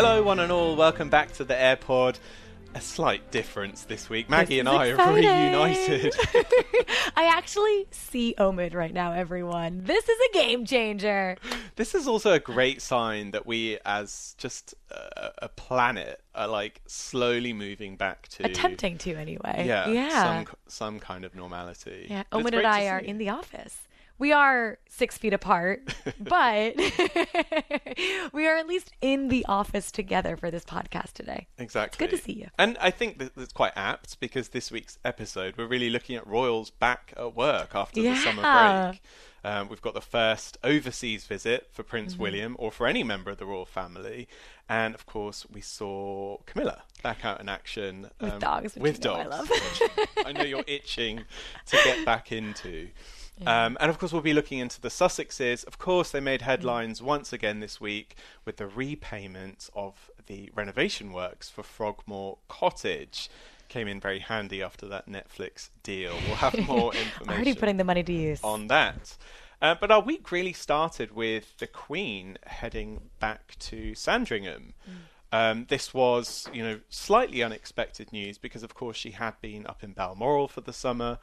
Hello, one and all. Welcome back to the Heir Pod. A slight difference this week. Maggie This and I are reunited. I actually see Omid right now, everyone. This is a game changer. this is also a great sign that we, as just a, a planet, are like slowly moving back to Attempting to, anyway. Yeah, Yeah. some some kind of normality. yeah. But Omid and I are in the office. We are six feet apart, but we are at least in the office together for this podcast today. Exactly. good to see you. And I think that that's quite apt because this week's episode, we're really looking at royals back at work after the summer break. Um, we've got the first overseas visit for Prince Mm-hmm. William or for any member of the royal family. And of course, we saw Camilla back out in action. With um, dogs, which With know I love. I know you're itching to get back into. Um, and of course, we'll be looking into the Sussexes. Of course, they made headlines once again this week with the repayment of the renovation works for Frogmore Cottage. Came in very handy after that Netflix deal. We'll have more information Already putting the money to use. on that. Uh, but our week really started with the Queen heading back to Sandringham. Um, this was, you know, slightly unexpected news because, of course, she had been up in Balmoral for the summer,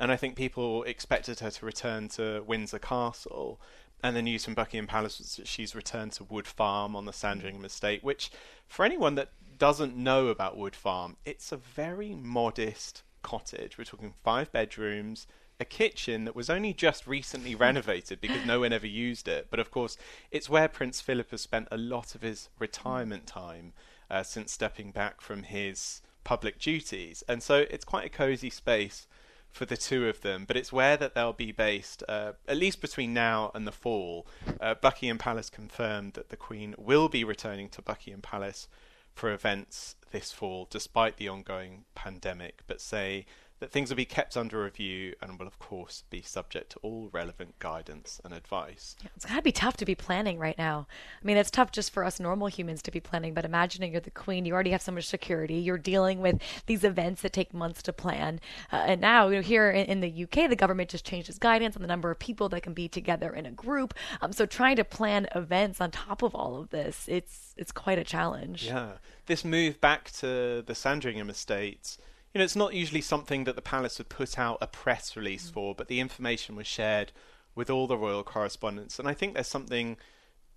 and I think people expected her to return to Windsor Castle. And the news from Buckingham Palace was that she's returned to Wood Farm on the Sandringham mm. estate, which, for anyone that doesn't know about Wood Farm, it's a very modest cottage. We're talking five bedrooms, a kitchen that was only just recently mm. renovated because no one ever used it. But of course, it's where Prince Philip has spent a lot of his mm. retirement time uh, since stepping back from his public duties. And so it's quite a cozy space for the two of them, but it's where that they'll be based, uh, at least between now and the fall. Uh, Buckingham Palace confirmed that the Queen will be returning to Buckingham Palace for events this fall, despite the ongoing pandemic, but say that things will be kept under review and will, of course, be subject to all relevant guidance and advice. It's gotta be tough to be planning right now. I mean, it's tough just for us normal humans to be planning, but imagining you're the queen, you already have so much security. You're dealing with these events that take months to plan, uh, and now you know here in, in the UK, the government just changed its guidance on the number of people that can be together in a group. Um, so trying to plan events on top of all of this, it's it's quite a challenge. Yeah, this move back to the Sandringham estates, you know, it's not usually something that the palace would put out a press release mm. for, but the information was shared with all the royal correspondents, and I think there's something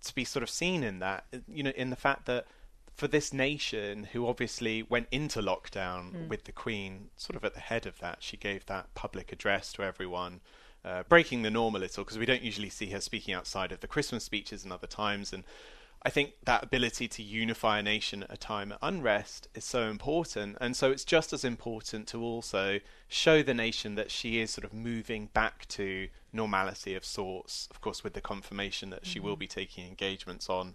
to be sort of seen in that, uh, you know, in the fact that for this nation, who obviously went into lockdown mm. with the Queen sort of at the head of that, she gave that public address to everyone. Uh, breaking the norm a little because we don't usually see her speaking outside of the Christmas speeches and other times, and I think that ability to unify a nation at a time of unrest is so important. And so it's just as important to also show the nation that she is sort of moving back to normality of sorts, of course, with the confirmation that she will be taking engagements on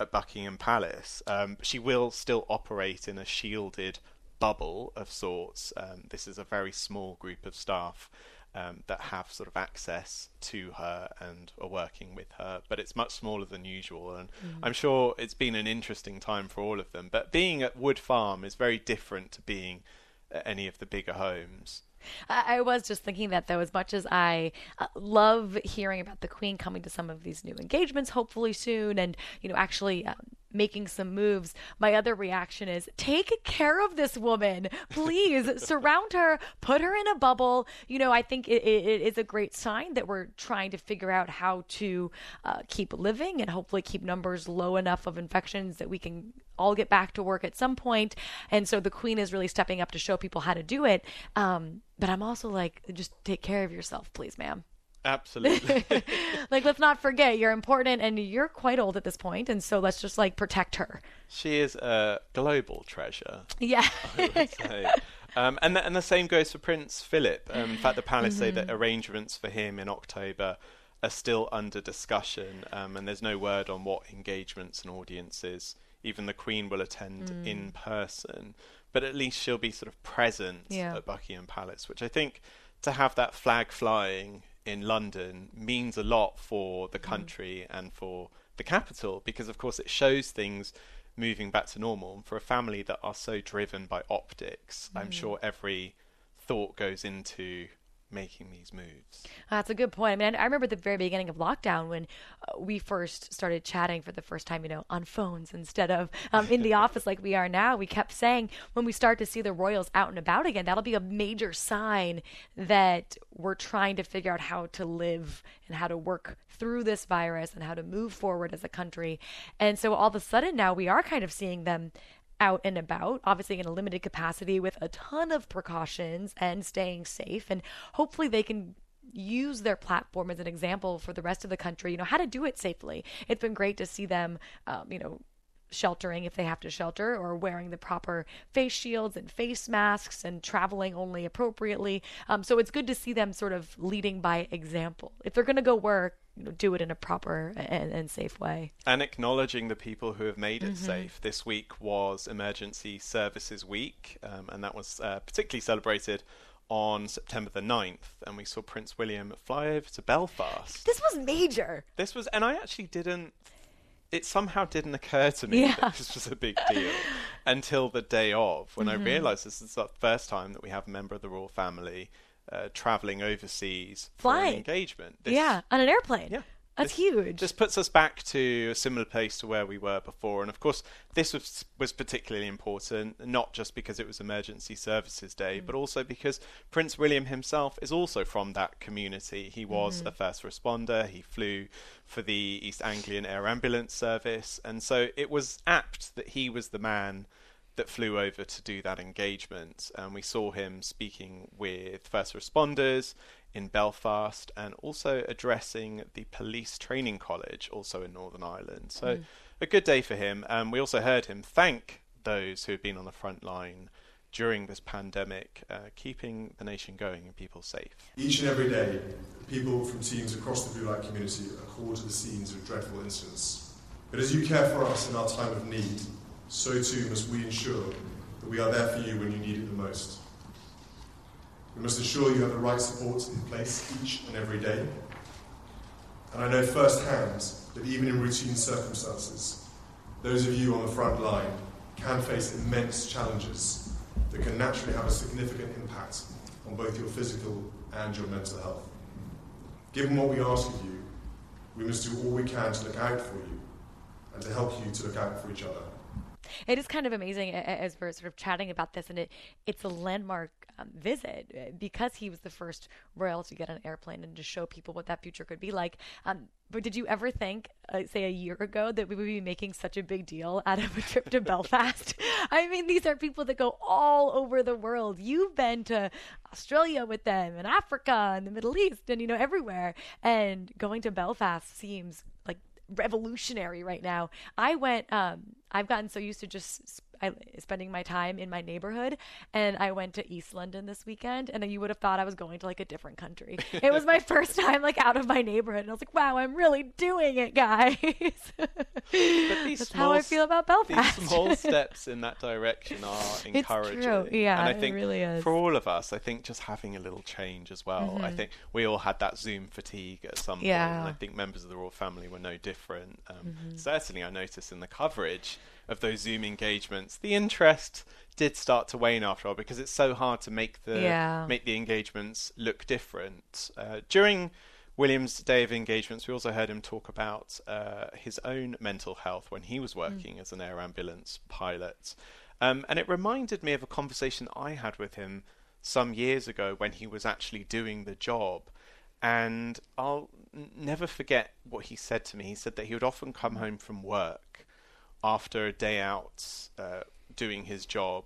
at Buckingham Palace. Um, she will still operate in a shielded bubble of sorts. Um, this is a very small group of staff um, that have sort of access to her and are working with her, but it's much smaller than usual. And I'm sure it's been an interesting time for all of them. But being at Wood Farm is very different to being at any of the bigger homes. I, was just thinking that though, as much as I uh, love hearing about the Queen coming to some of these new engagements, hopefully soon, and you know actually. Um, making some moves. My other reaction is take care of this woman. Please surround her. Put her in a bubble. You know i think it, it, it is a great sign that we're trying to figure out how to uh, keep living and hopefully keep numbers low enough of infections that we can all get back to work at some point. point and so the queen is really stepping up to show people how to do it. Um, but i'm also like just take care of yourself please ma'am Absolutely. like let's not forget you're important and you're quite old at this point and so let's just like protect her she is a global treasure. yeah I would say. Um, and, the, and the same goes for Prince Philip. Um, in fact, the palace say that arrangements for him in October are still under discussion, um, and there's no word on what engagements and audiences even the Queen will attend in person. But at least she'll be sort of present Yeah. at Buckingham Palace, which I think to have that flag flying in London means a lot for the mm. country and for the capital because, of course, it shows things moving back to normal. And for a family that are so driven by optics, I'm mm. sure every thought goes into making these moves. That's a good point. I mean, I remember the very beginning of lockdown when uh, we first started chatting for the first time, you know, on phones instead of um, in the office like we are now. We kept saying when we start to see the Royals out and about again, that'll be a major sign that we're trying to figure out how to live and how to work through this virus and how to move forward as a country. And so all of a sudden now we are kind of seeing them out and about, obviously in a limited capacity with a ton of precautions and staying safe. And hopefully they can use their platform as an example for the rest of the country, you know, how to do it safely. It's been great to see them, um, you know, sheltering if they have to shelter or wearing the proper face shields and face masks and traveling only appropriately. Um, so it's good to see them sort of leading by example. If they're going to go work, you know, do it in a proper and, and, safe way. And acknowledging the people who have made it mm-hmm. safe. This week was Emergency Services Week, um, and that was uh, particularly celebrated on September the 9th, and we saw Prince William fly over to Belfast. This was major. This was, and I actually didn't it somehow didn't occur to me yeah. that this was a big deal until the day of when mm-hmm. I realised this is the first time that we have a member of the royal family uh, traveling overseas Flying. for an engagement. This, yeah, on an airplane. Yeah. That's this, huge. This puts us back to a similar place to where we were before, and of course, this was was particularly important, not just because it was Emergency Services Day, mm. but also because Prince William himself is also from that community. He was mm. a first responder. He flew for the East Anglian Air Ambulance Service, and so it was apt that he was the man that flew over to do that engagement. And we saw him speaking with first responders in Belfast and also addressing the police training college, also in Northern Ireland. So, mm. a good day for him. And um, we also heard him thank those who have been on the front line during this pandemic, uh, keeping the nation going and people safe. Each and every day, people from teams across the Blue Light community are called to the scenes of dreadful incidents. But as you care for us in our time of need, so too must we ensure that we are there for you when you need it the most. We must ensure you have the right support in place each and every day. And I know firsthand that even in routine circumstances, those of you on the front line can face immense challenges that can naturally have a significant impact on both your physical and your mental health. Given what we ask of you, we must do all we can to look out for you and to help you to look out for each other. It is kind of amazing as we're sort of chatting about this, and it it's a landmark um, visit uh, because he was the first royal to get an airplane and to show people what that future could be like. Um, but did you ever think, uh, say, a year ago, that we would be making such a big deal out of a trip to Belfast? I mean, these are people that go all over the world. You've been to Australia with them, and Africa, and the Middle East, and you know everywhere. And going to Belfast seems like revolutionary right now. I went. Um, I've gotten so used to just I, spending my time in my neighborhood, and I went to East London this weekend, and you would have thought I was going to like a different country. it was my first time like out of my neighborhood, and I was like, "Wow, I'm really doing it, guys." That's small, how I feel about Belfast. These small steps in that direction are encouraging. It's true. Yeah, and I think really is. for all of us, I think just having a little change as well. Mm-hmm. I think we all had that Zoom fatigue at some yeah. point, and I think members of the royal family were no different. Um, mm-hmm. Certainly, I noticed in the coverage of those Zoom engagements, the interest did start to wane after all because it's so hard to make the yeah. make the engagements look different. Uh, during William's day of engagements, we also heard him talk about uh, his own mental health when he was mm. working mm. as an air ambulance pilot. Um, and it reminded me of a conversation I had with him some years ago when he was actually doing the job. And I'll never forget what he said to me. He said that he would often come home from work after a day out uh, doing his job,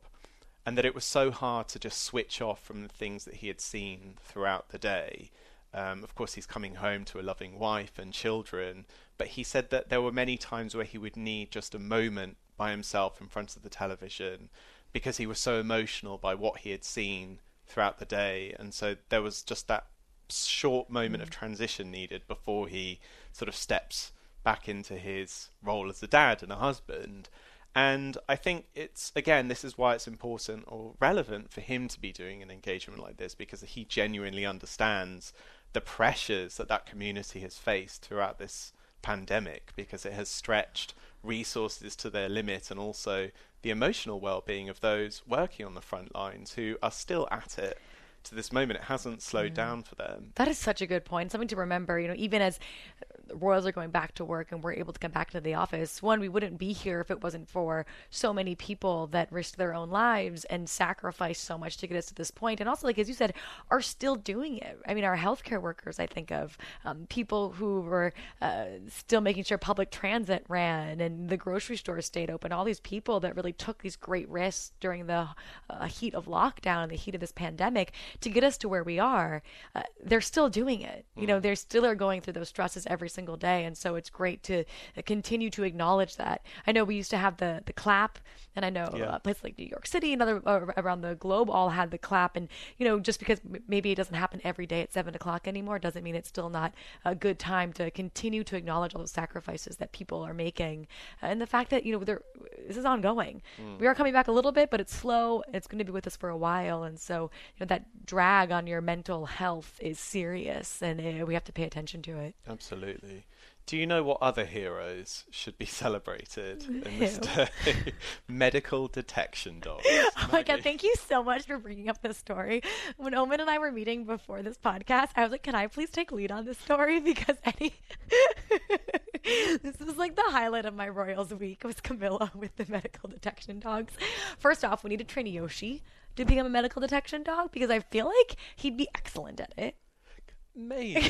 and that it was so hard to just switch off from the things that he had seen throughout the day. Um, of course, he's coming home to a loving wife and children, but he said that there were many times where he would need just a moment by himself in front of the television because he was so emotional by what he had seen throughout the day. And so there was just that short moment of mm. transition needed before he sort of steps back into his role as a dad and a husband. And I think it's again, this is why it's important or relevant for him to be doing an engagement like this because he genuinely understands the pressures that that community has faced throughout this pandemic because it has stretched resources to their limit and also the emotional well-being of those working on the front lines who are still at it to this moment, it hasn't slowed mm. down for them. That is such a good point. Something to remember, you know, even as Royals are going back to work and we're able to come back to the office, one, we wouldn't be here if it wasn't for so many people that risked their own lives and sacrificed so much to get us to this point. And also, like, as you said, are still doing it. I mean, our healthcare workers, I think of um, people who were uh, still making sure public transit ran and the grocery stores stayed open, all these people that really took these great risks during the uh, heat of lockdown and the heat of this pandemic to get us to where we are, uh, they're still doing it. You know, they still are going through those stresses every single day, and so it's great to uh, continue to acknowledge that. I know we used to have the the clap, and I know Yeah. uh, places like New York City and other uh, around the globe all had the clap, and you know, just because m- maybe it doesn't happen every day at seven o'clock anymore, doesn't mean it's still not a good time to continue to acknowledge all those sacrifices that people are making, and the fact that you know they're, this is ongoing. We are coming back a little bit, but it's slow. It's going to be with us for a while, and so you know that drag on your mental health is serious, and uh, we have to pay attention to it. Absolutely. Do you know what other heroes should be celebrated in this day? Medical detection dogs. Oh my god, thank you so much for bringing up this story. When Omid and I were meeting before this podcast, I was like, Can I please take lead on this story? Because any this was like the highlight of my Royals week was Camilla with the medical detection dogs. First off, we need to train Yoshi to become a medical detection dog because I feel like he'd be excellent at it. Maybe.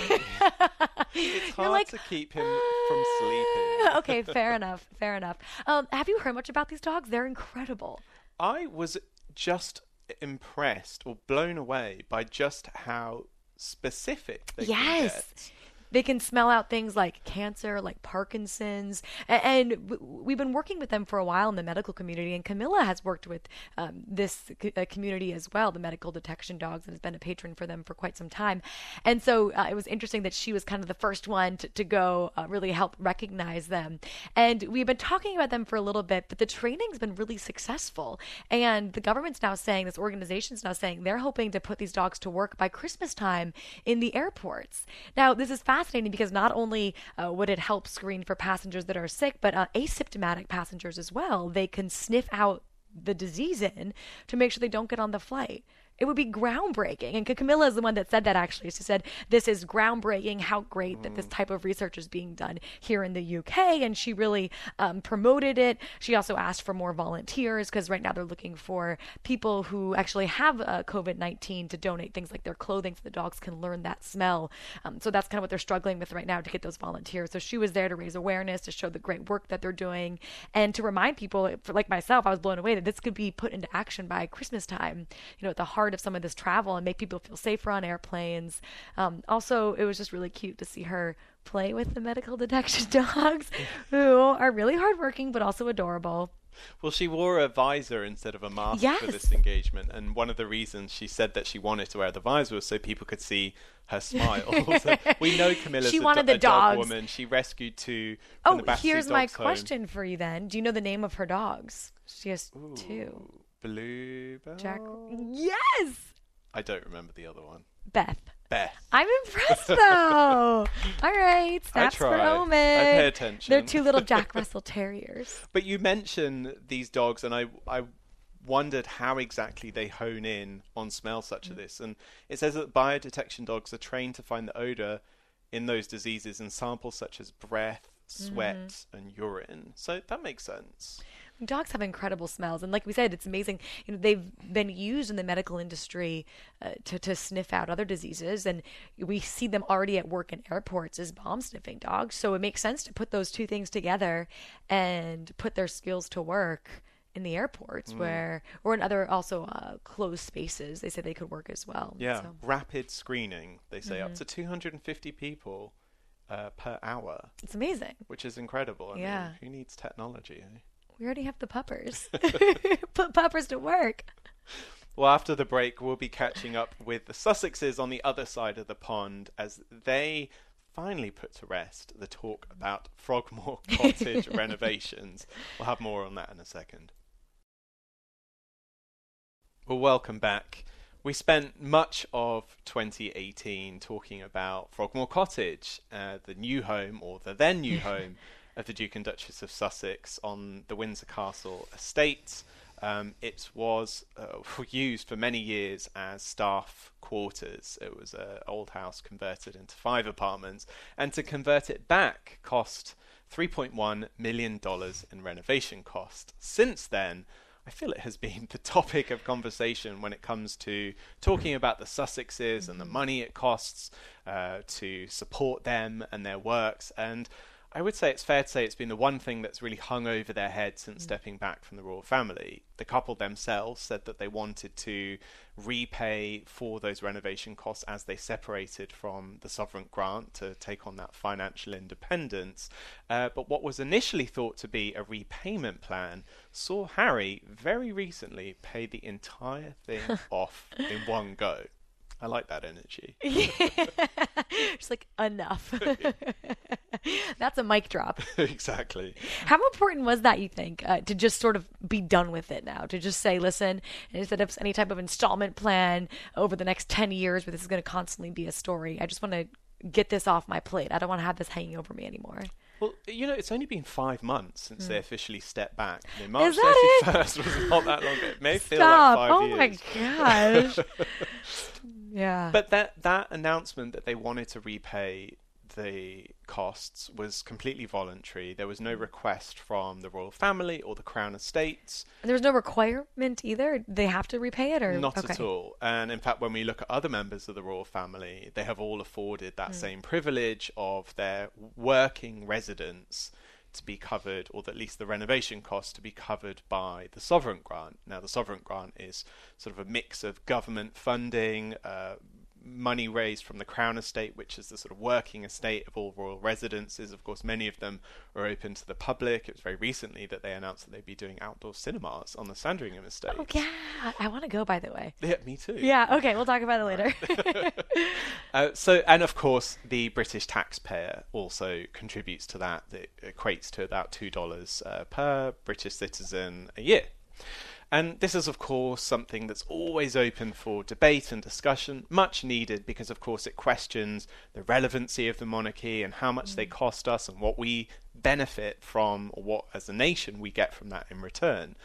it's hard like, to keep him from sleeping. "Uh, okay, fair enough. Fair enough. Um, have you heard much about these dogs? They're incredible. I was just impressed or blown away by just how specific they Yes. They can smell out things like cancer, like Parkinson's, and we've been working with them for a while in the medical community. And Camilla has worked with um, this uh, community as well, the medical detection dogs, and has been a patron for them for quite some time. And so uh, it was interesting that she was kind of the first one to, to go uh, really help recognize them. And we've been talking about them for a little bit, but the training's been really successful. And the government's now saying, this organization's now saying, they're hoping to put these dogs to work by Christmas time in the airports. Now, this is fascinating because not only uh, would it help screen for passengers that are sick, but uh, asymptomatic passengers as well. They can sniff out the disease in to make sure they don't get on the flight. It would be groundbreaking. And Camilla is the one that said that actually. She said, This is groundbreaking. How great that this type of research is being done here in the UK. And she really um, promoted it. She also asked for more volunteers because right now they're looking for people who actually have uh, COVID 19 to donate things like their clothing so the dogs can learn that smell. Um, so that's kind of what they're struggling with right now to get those volunteers. So she was there to raise awareness, to show the great work that they're doing, and to remind people, like myself, I was blown away that this could be put into action by Christmas time, you know, at the heart of some of this travel and make people feel safer on airplanes. Um, also, it was just really cute to see her play with the medical detection dogs, who are really hardworking but also adorable. Well, she wore a visor instead of a mask for this engagement, and one of the reasons she said that she wanted to wear the visor was so people could see her smile. so we know Camilla's She a, wanted do- the a dog woman. She rescued two from Oh, here's my Dogs Home. question for you then. Do you know the name of her dogs? She has two. Ooh, Bluebell. Jack. Yes! I don't remember the other one. Beth. Beth. I'm impressed though. All right, snaps for try. I pay attention. They're two little Jack Russell Terriers. But you mention these dogs, and I I wondered how exactly they hone in on smells such as mm. this. And it says that biodetection dogs are trained to find the odor in those diseases in samples such as breath, mm-hmm. sweat, and urine. So that makes sense. Dogs have incredible smells, and like we said, it's amazing. You know, they've been used in the medical industry uh, to to sniff out other diseases, and we see them already at work in airports as bomb sniffing dogs. So it makes sense to put those two things together and put their skills to work in the airports, where or in other also uh, closed spaces. They say they could work as well. Yeah, So, rapid screening. They say up to 250 people uh, per hour, it's amazing. which is incredible. I Yeah. mean, who needs technology? Eh? We already have the puppers. Put puppers to work. Well, after the break, we'll be catching up with the Sussexes on the other side of the pond as they finally put to rest the talk about Frogmore Cottage renovations. We'll have more on that in a second. Well, welcome back. We spent much of 2018 talking about Frogmore Cottage, uh, the new home or the then new home of the Duke and Duchess of Sussex on the Windsor Castle estate. Um, it was uh, used for many years as staff quarters. It was an old house converted into five apartments, and to convert it back cost $3.1 million in renovation cost. Since then, I feel it has been the topic of conversation when it comes to talking about the Sussexes and the money it costs uh, to support them and their works. And I would say it's fair to say it's been the one thing that's really hung over their head since mm. stepping back from the royal family. The couple themselves said that they wanted to repay for those renovation costs as they separated from the sovereign grant to take on that financial independence. Uh, but what was initially thought to be a repayment plan saw Harry very recently pay the entire thing off in one go. I like that energy. Just like enough. That's a mic drop. exactly. How important was that, you think, uh, to just sort of be done with it now? To just say, listen, instead of any type of installment plan over the next 10 years where this is going to constantly be a story, I just want to get this off my plate. I don't want to have this hanging over me anymore. Well, you know, it's only been five months since mm. they officially stepped back. I mean, March thirty first was not that long. It may Stop. feel like five oh years. Oh my gosh. yeah. But that that announcement that they wanted to repay the costs was completely voluntary. There was no request from the royal family or the crown estates. And there was no requirement either. They have to repay it, or not okay. at all. And in fact, when we look at other members of the royal family, they have all afforded that mm. same privilege of their working residence to be covered, or at least the renovation costs to be covered by the sovereign grant. Now, the sovereign grant is sort of a mix of government funding, uh, money raised from the Crown Estate, which is the sort of working estate of all royal residences. Of course, many of them are open to the public. It was very recently that they announced that they'd be doing outdoor cinemas on the Sandringham Estate. Oh, yeah. I want to go, by the way. Yeah, me too. Yeah, okay, we'll talk about it later. uh, so, and of course, the British taxpayer also contributes to that. It equates to about $2 uh, per British citizen a year. And this is, of course, something that's always open for debate and discussion, much needed because, of course, it questions the relevancy of the monarchy and how much mm. they cost us and what we benefit from, or what, as a nation, we get from that in return.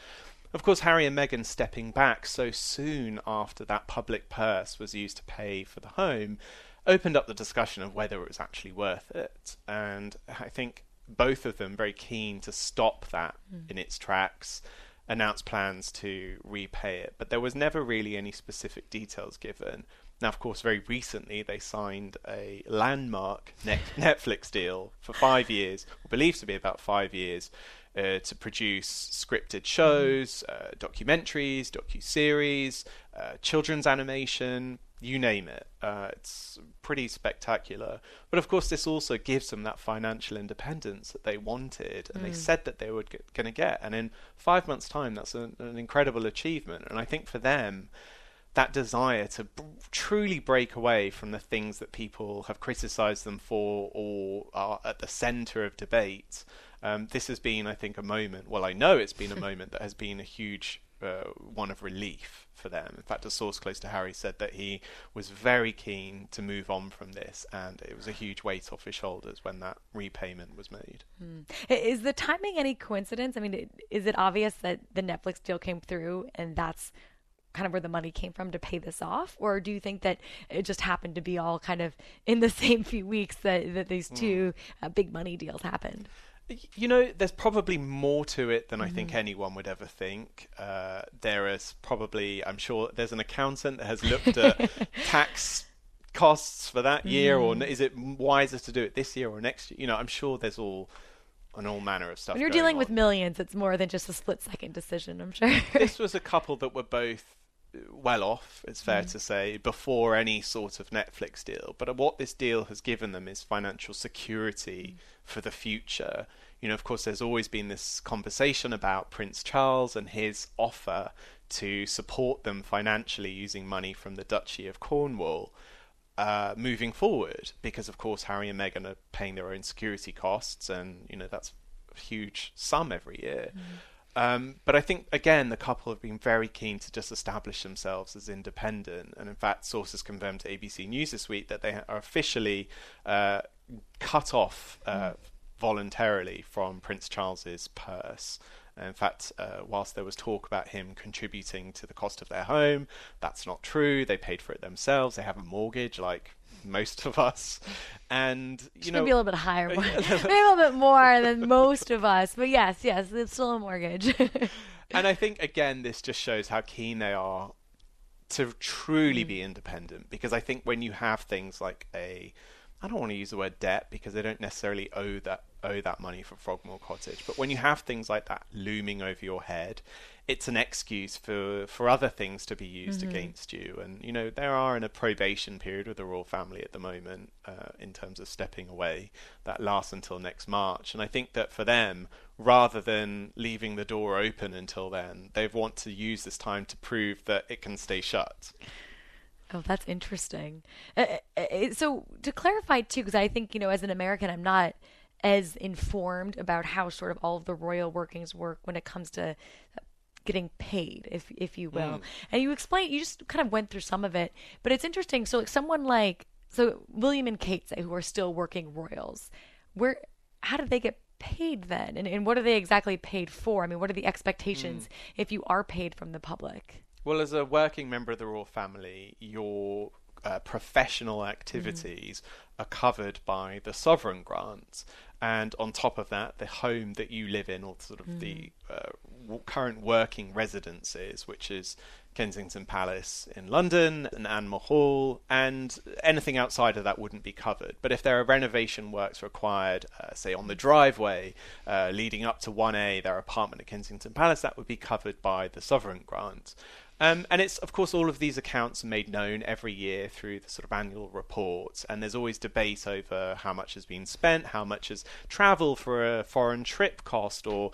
Of course, Harry and Meghan stepping back so soon after that public purse was used to pay for the home opened up the discussion of whether it was actually worth it. And I think both of them very keen to stop that mm. in its tracks announced plans to repay it, but there was never really any specific details given. Now, of course, very recently they signed a landmark Netflix deal for five years, or believed to be about five years, uh, to produce scripted shows, uh, documentaries, docu series, uh, children's animation, you name it. Uh, it's pretty spectacular. But of course, this also gives them that financial independence that they wanted and mm. they said that they were g- going to get. And in five months' time, that's an, an, incredible achievement. And I think for them, that desire to b- truly break away from the things that people have criticized them for or are at the center of debate. Um, this has been, I think, a moment. Well, I know it's been a moment that has been a huge uh, one of relief for them. In fact, a source close to Harry said that he was very keen to move on from this, and it was a huge weight off his shoulders when that repayment was made. Hmm. Is the timing any coincidence? I mean, is it obvious that the Netflix deal came through and that's kind of where the money came from to pay this off or do you think that it just happened to be all kind of in the same few weeks that, that these hmm. two mm. uh, big money deals happened you know, there's probably more to it than. I think mm-hmm. anyone would ever think. Uh, there is probably, I'm sure, there's an accountant that has looked at tax costs for that year, mm. or is it wiser to do it this year or next year? You know, I'm sure there's all an all manner of stuff. When you're dealing on. with millions, it's more than just a split second decision. I'm sure. this was a couple that were both well off, it's fair mm. to say, before any sort of Netflix deal. But what this deal has given them is financial security mm. for the future. You know, of course, there's always been this conversation about Prince Charles and his offer to support them financially using money from the Duchy of Cornwall. Uh, moving forward, because of course Harry and Meghan are paying their own security costs, and you know that's a huge sum every year. Mm. Um, but I think again the couple have been very keen to just establish themselves as independent, and in fact, sources confirmed to ABC News this week that they are officially uh, cut off uh, mm. voluntarily from Prince Charles's purse. In fact, uh, whilst there was talk about him contributing to the cost of their home, that's not true. They paid for it themselves. They have a mortgage, like most of us, and you know, maybe a little bit higher, maybe a little bit more than most of us. But yes, yes, it's still a mortgage. and I think again, this just shows how keen they are to truly mm. be independent. Because I think when you have things like a I don't want to use the word debt because they don't necessarily owe that owe that money for Frogmore Cottage. But when you have things like that looming over your head, it's an excuse for, for other things to be used mm-hmm. against you. And you know there are in a probation period with the royal family at the moment uh, in terms of stepping away that lasts until next March. And I think that for them, rather than leaving the door open until then, they want to use this time to prove that it can stay shut. Oh, that's interesting. Uh, uh, uh, so to clarify too, because I think you know, as an American, I'm not as informed about how sort of all of the royal workings work when it comes to getting paid, if if you will. Mm. And you explain, you just kind of went through some of it, but it's interesting. So like someone like so William and Kate, say, who are still working royals, where how did they get paid then, and and what are they exactly paid for? I mean, what are the expectations mm. if you are paid from the public? Well, as a working member of the royal family, your uh, professional activities mm. are covered by the sovereign grants, and on top of that, the home that you live in, or sort of mm. the uh, current working residences, which is Kensington Palace in London and Anmer Hall, and anything outside of that wouldn't be covered. But if there are renovation works required, uh, say on the driveway uh, leading up to 1A, their apartment at Kensington Palace, that would be covered by the sovereign grant. Um, and it's, of course, all of these accounts are made known every year through the sort of annual reports. And there's always debate over how much has been spent, how much has travel for a foreign trip cost, or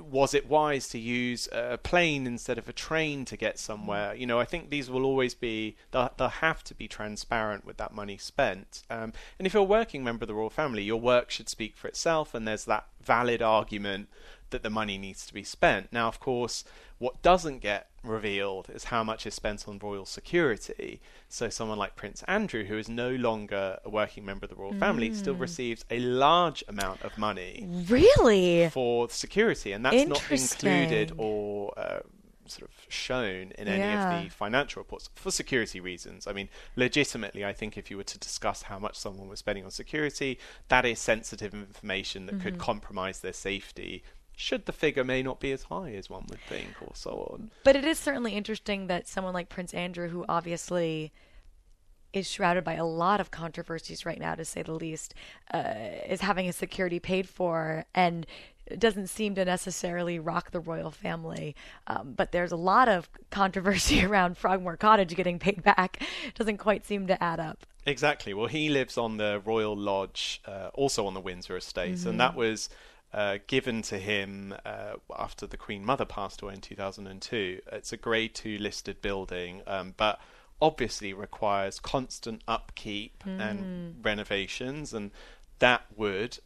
was it wise to use a plane instead of a train to get somewhere? You know, I think these will always be, they'll, they'll have to be transparent with that money spent. Um, and if you're a working member of the royal family, your work should speak for itself, and there's that valid argument that the money needs to be spent. Now, of course, what doesn't get revealed is how much is spent on royal security. So, someone like Prince Andrew, who is no longer a working member of the royal family, still mm. receives a large amount of money. Really? For security, and that's not included or. Uh, sort of shown in any yeah. of the financial reports for security reasons. I mean, legitimately, I think if you were to discuss how much someone was spending on security, that is sensitive information that mm-hmm. could compromise their safety should the figure may not be as high as one would think, or so on. But it is certainly interesting that someone like Prince Andrew, who obviously is shrouded by a lot of controversies right now, to say the least, uh, is having his security paid for and doesn't seem to necessarily rock the royal family. Um, but there's a lot of controversy around Frogmore Cottage getting paid back. Doesn't quite seem to add up. Exactly. Well, he lives on the Royal Lodge, uh, also on the Windsor Estates, mm-hmm. and that was uh, given to him uh, after the Queen Mother passed away in 2002. It's a Grade 2 listed building, um, but obviously requires constant upkeep mm. and hmm. renovations, and that would,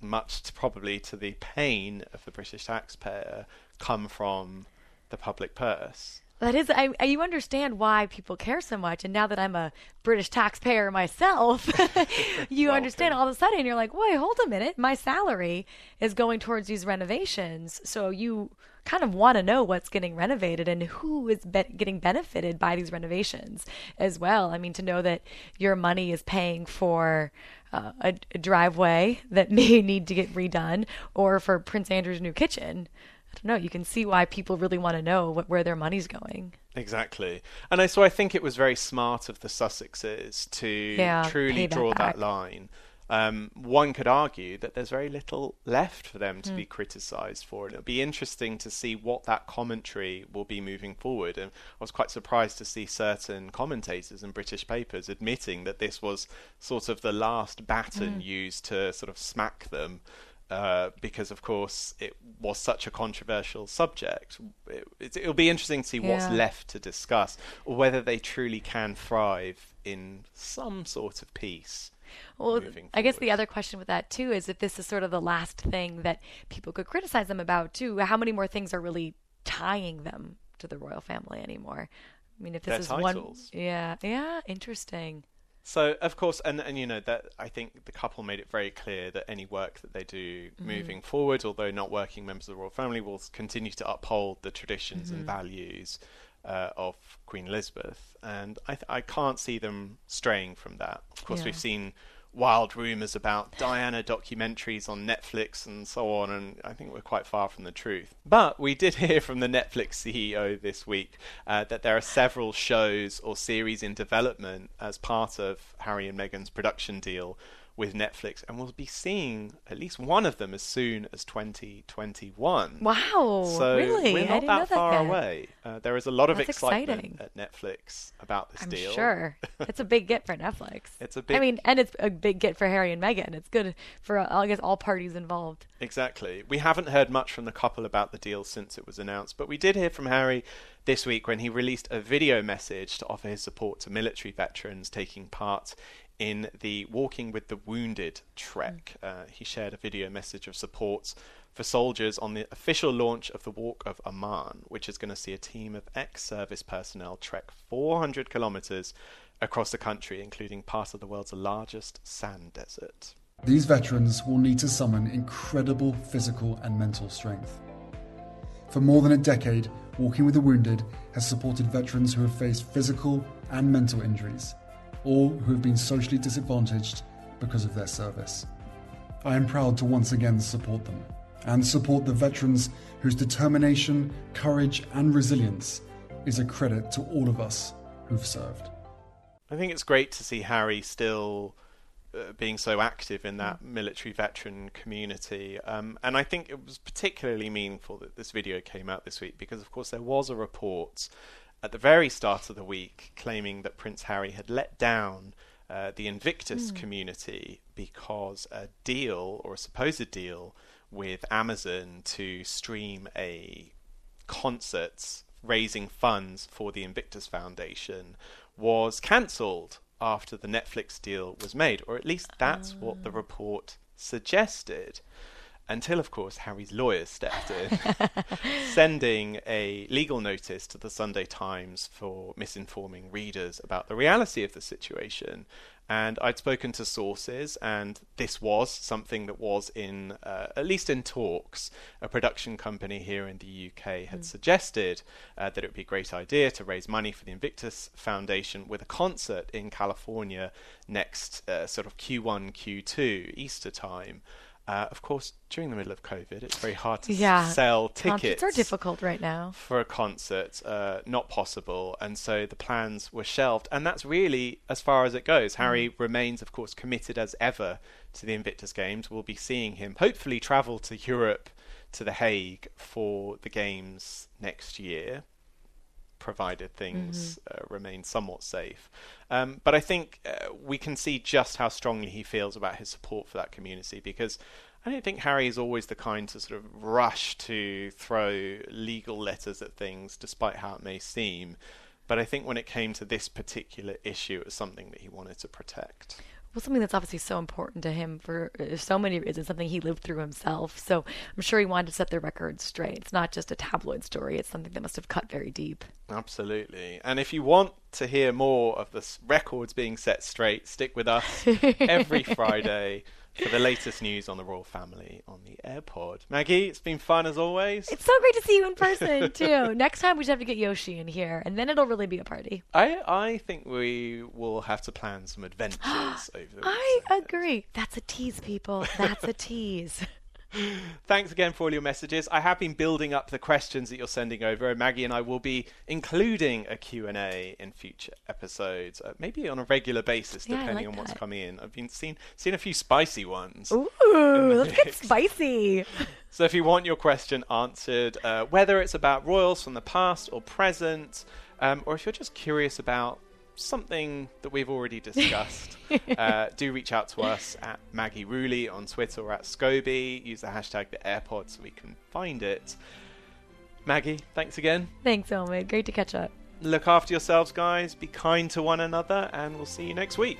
much to probably to the pain of the British taxpayer, come from the public purse. That is, I, I, you understand why people care so much. And now that I'm a British taxpayer myself, you understand all of a sudden you're like, wait, hold a minute. My salary is going towards these renovations. So you kind of want to know what's getting renovated and who is be- getting benefited by these renovations as well. I mean, to know that your money is paying for uh, a, a driveway that may need to get redone or for Prince Andrew's new kitchen don't know. You can see why people really want to know what, where their money's going. Exactly, and I, so I think it was very smart of the Sussexes to yeah, truly draw that, that line. Um, one could argue that there's very little left for them to mm. be criticised for, and it'll be interesting to see what that commentary will be moving forward. And I was quite surprised to see certain commentators in British papers admitting that this was sort of the last baton mm. used to sort of smack them uh, because of course it was such a controversial subject. It, will be interesting to see yeah. what's left to discuss, or whether they truly can thrive in some sort of peace. Well, I guess the other question with that too is if this is sort of the last thing that people could criticize them about too. How many more things are really tying them to the royal family anymore? I mean, if this Their is titles. one, yeah, yeah, interesting. So of course, and and you know that I think the couple made it very clear that any work that they do Mm-hmm. moving forward, although not working members of the royal family, will continue to uphold the traditions Mm-hmm. and values uh, of Queen Elizabeth, and I th- I can't see them straying from that. Of course, Yeah. we've seen wild rumours about Diana documentaries on Netflix and so on, and I think we're quite far from the truth. But we did hear from the Netflix CEO this week uh, that there are several shows or series in development as part of Harry and Meghan's production deal with Netflix, and we'll be seeing at least one of them as soon as 2021. Wow, So really? we're I not didn't know that that far yet. away. Uh, there is a lot of That's excitement exciting. at Netflix about this I'm deal. sure it's a big get for Netflix. It's a big- I mean, and it's a big get for Harry and Meghan. It's good for I guess all parties involved. Exactly. We haven't heard much from the couple about the deal since it was announced, but we did hear from Harry this week when he released a video message to offer his support to military veterans taking part in the Walking with the Wounded trek. Uh, he shared a video message of support for soldiers on the official launch of the Walk of Oman, which is going to see a team of ex service personnel trek 400 kilometres across the country, including part of the world's largest sand desert. These veterans will need to summon incredible physical and mental strength. For more than a decade, Walking with the Wounded has supported veterans who have faced physical and mental injuries, or who have been socially disadvantaged because of their service. I am proud to once again support them and support the veterans whose determination, courage, and resilience is a credit to all of us who've served. I think it's great to see Harry still uh, being so active in that military veteran community. Um, and I think it was particularly meaningful that this video came out this week because, of course, there was a report at the very start of the week claiming that Prince Harry had let down. Uh, the Invictus community because a deal or a supposed deal with Amazon to stream a concerts raising funds for the Invictus Foundation was cancelled after the Netflix deal was made, or at least that's what the report suggested. Until, of course, Harry's lawyers stepped in, sending a legal notice to the Sunday Times for misinforming readers about the reality of the situation. And I'd spoken to sources, and this was something that was in, uh, at least in talks. A production company here in the UK had suggested uh, that it would be a great idea to raise money for the Invictus Foundation with a concert in California next uh, sort of Q1, Q2, Easter time. Uh, of course, during the middle of COVID, it's very hard to Yeah, sell Concerts tickets are difficult right now. for a concert uh, not possible, and so the plans were shelved. And that's really as far as it goes. Harry remains, of course, committed as ever to the Invictus Games. We'll be seeing him hopefully travel to Europe, to The Hague for the games next year, provided things uh, remain somewhat safe. Um, but I think uh, we can see just how strongly he feels about his support for that community because I don't think Harry is always the kind to sort of rush to throw legal letters at things, despite how it may seem. But I think when it came to this particular issue, it was something that he wanted to protect. Well, something that's obviously so important to him for uh, so many reasons, something he lived through himself. So I'm sure he wanted to set the record straight. It's not just a tabloid story, it's something that must have cut very deep. Absolutely. And if you want to hear more of the records being set straight, stick with us every Friday for the latest news on the royal family on the Heir Pod. Maggie, it's been fun as always. It's so great to see you in person, too. Next time we just have to get Yoshi in here, and then it'll really be a party. I I think we will have to plan some adventures over the I agree. That's a tease, people. That's a tease. Thanks again for all your messages. I have been building up the questions that you're sending over, and Maggie and I will be including a Q&A in future episodes, uh, maybe on a regular basis, Yeah, depending like on what's that. coming in. I've been seen seen a few spicy ones. Ooh, let's get spicy. So if you want your question answered, uh, whether it's about royals from the past or present, um, or if you're just curious about something that we've already discussed, uh, do reach out to us at Maggie Rulli on Twitter or at Scobie. Use the hashtag the Heir Pod so we can find it. Maggie, thanks again. Thanks, Omid. Great to catch up. Look after yourselves, guys. Be kind to one another, and we'll see you next week.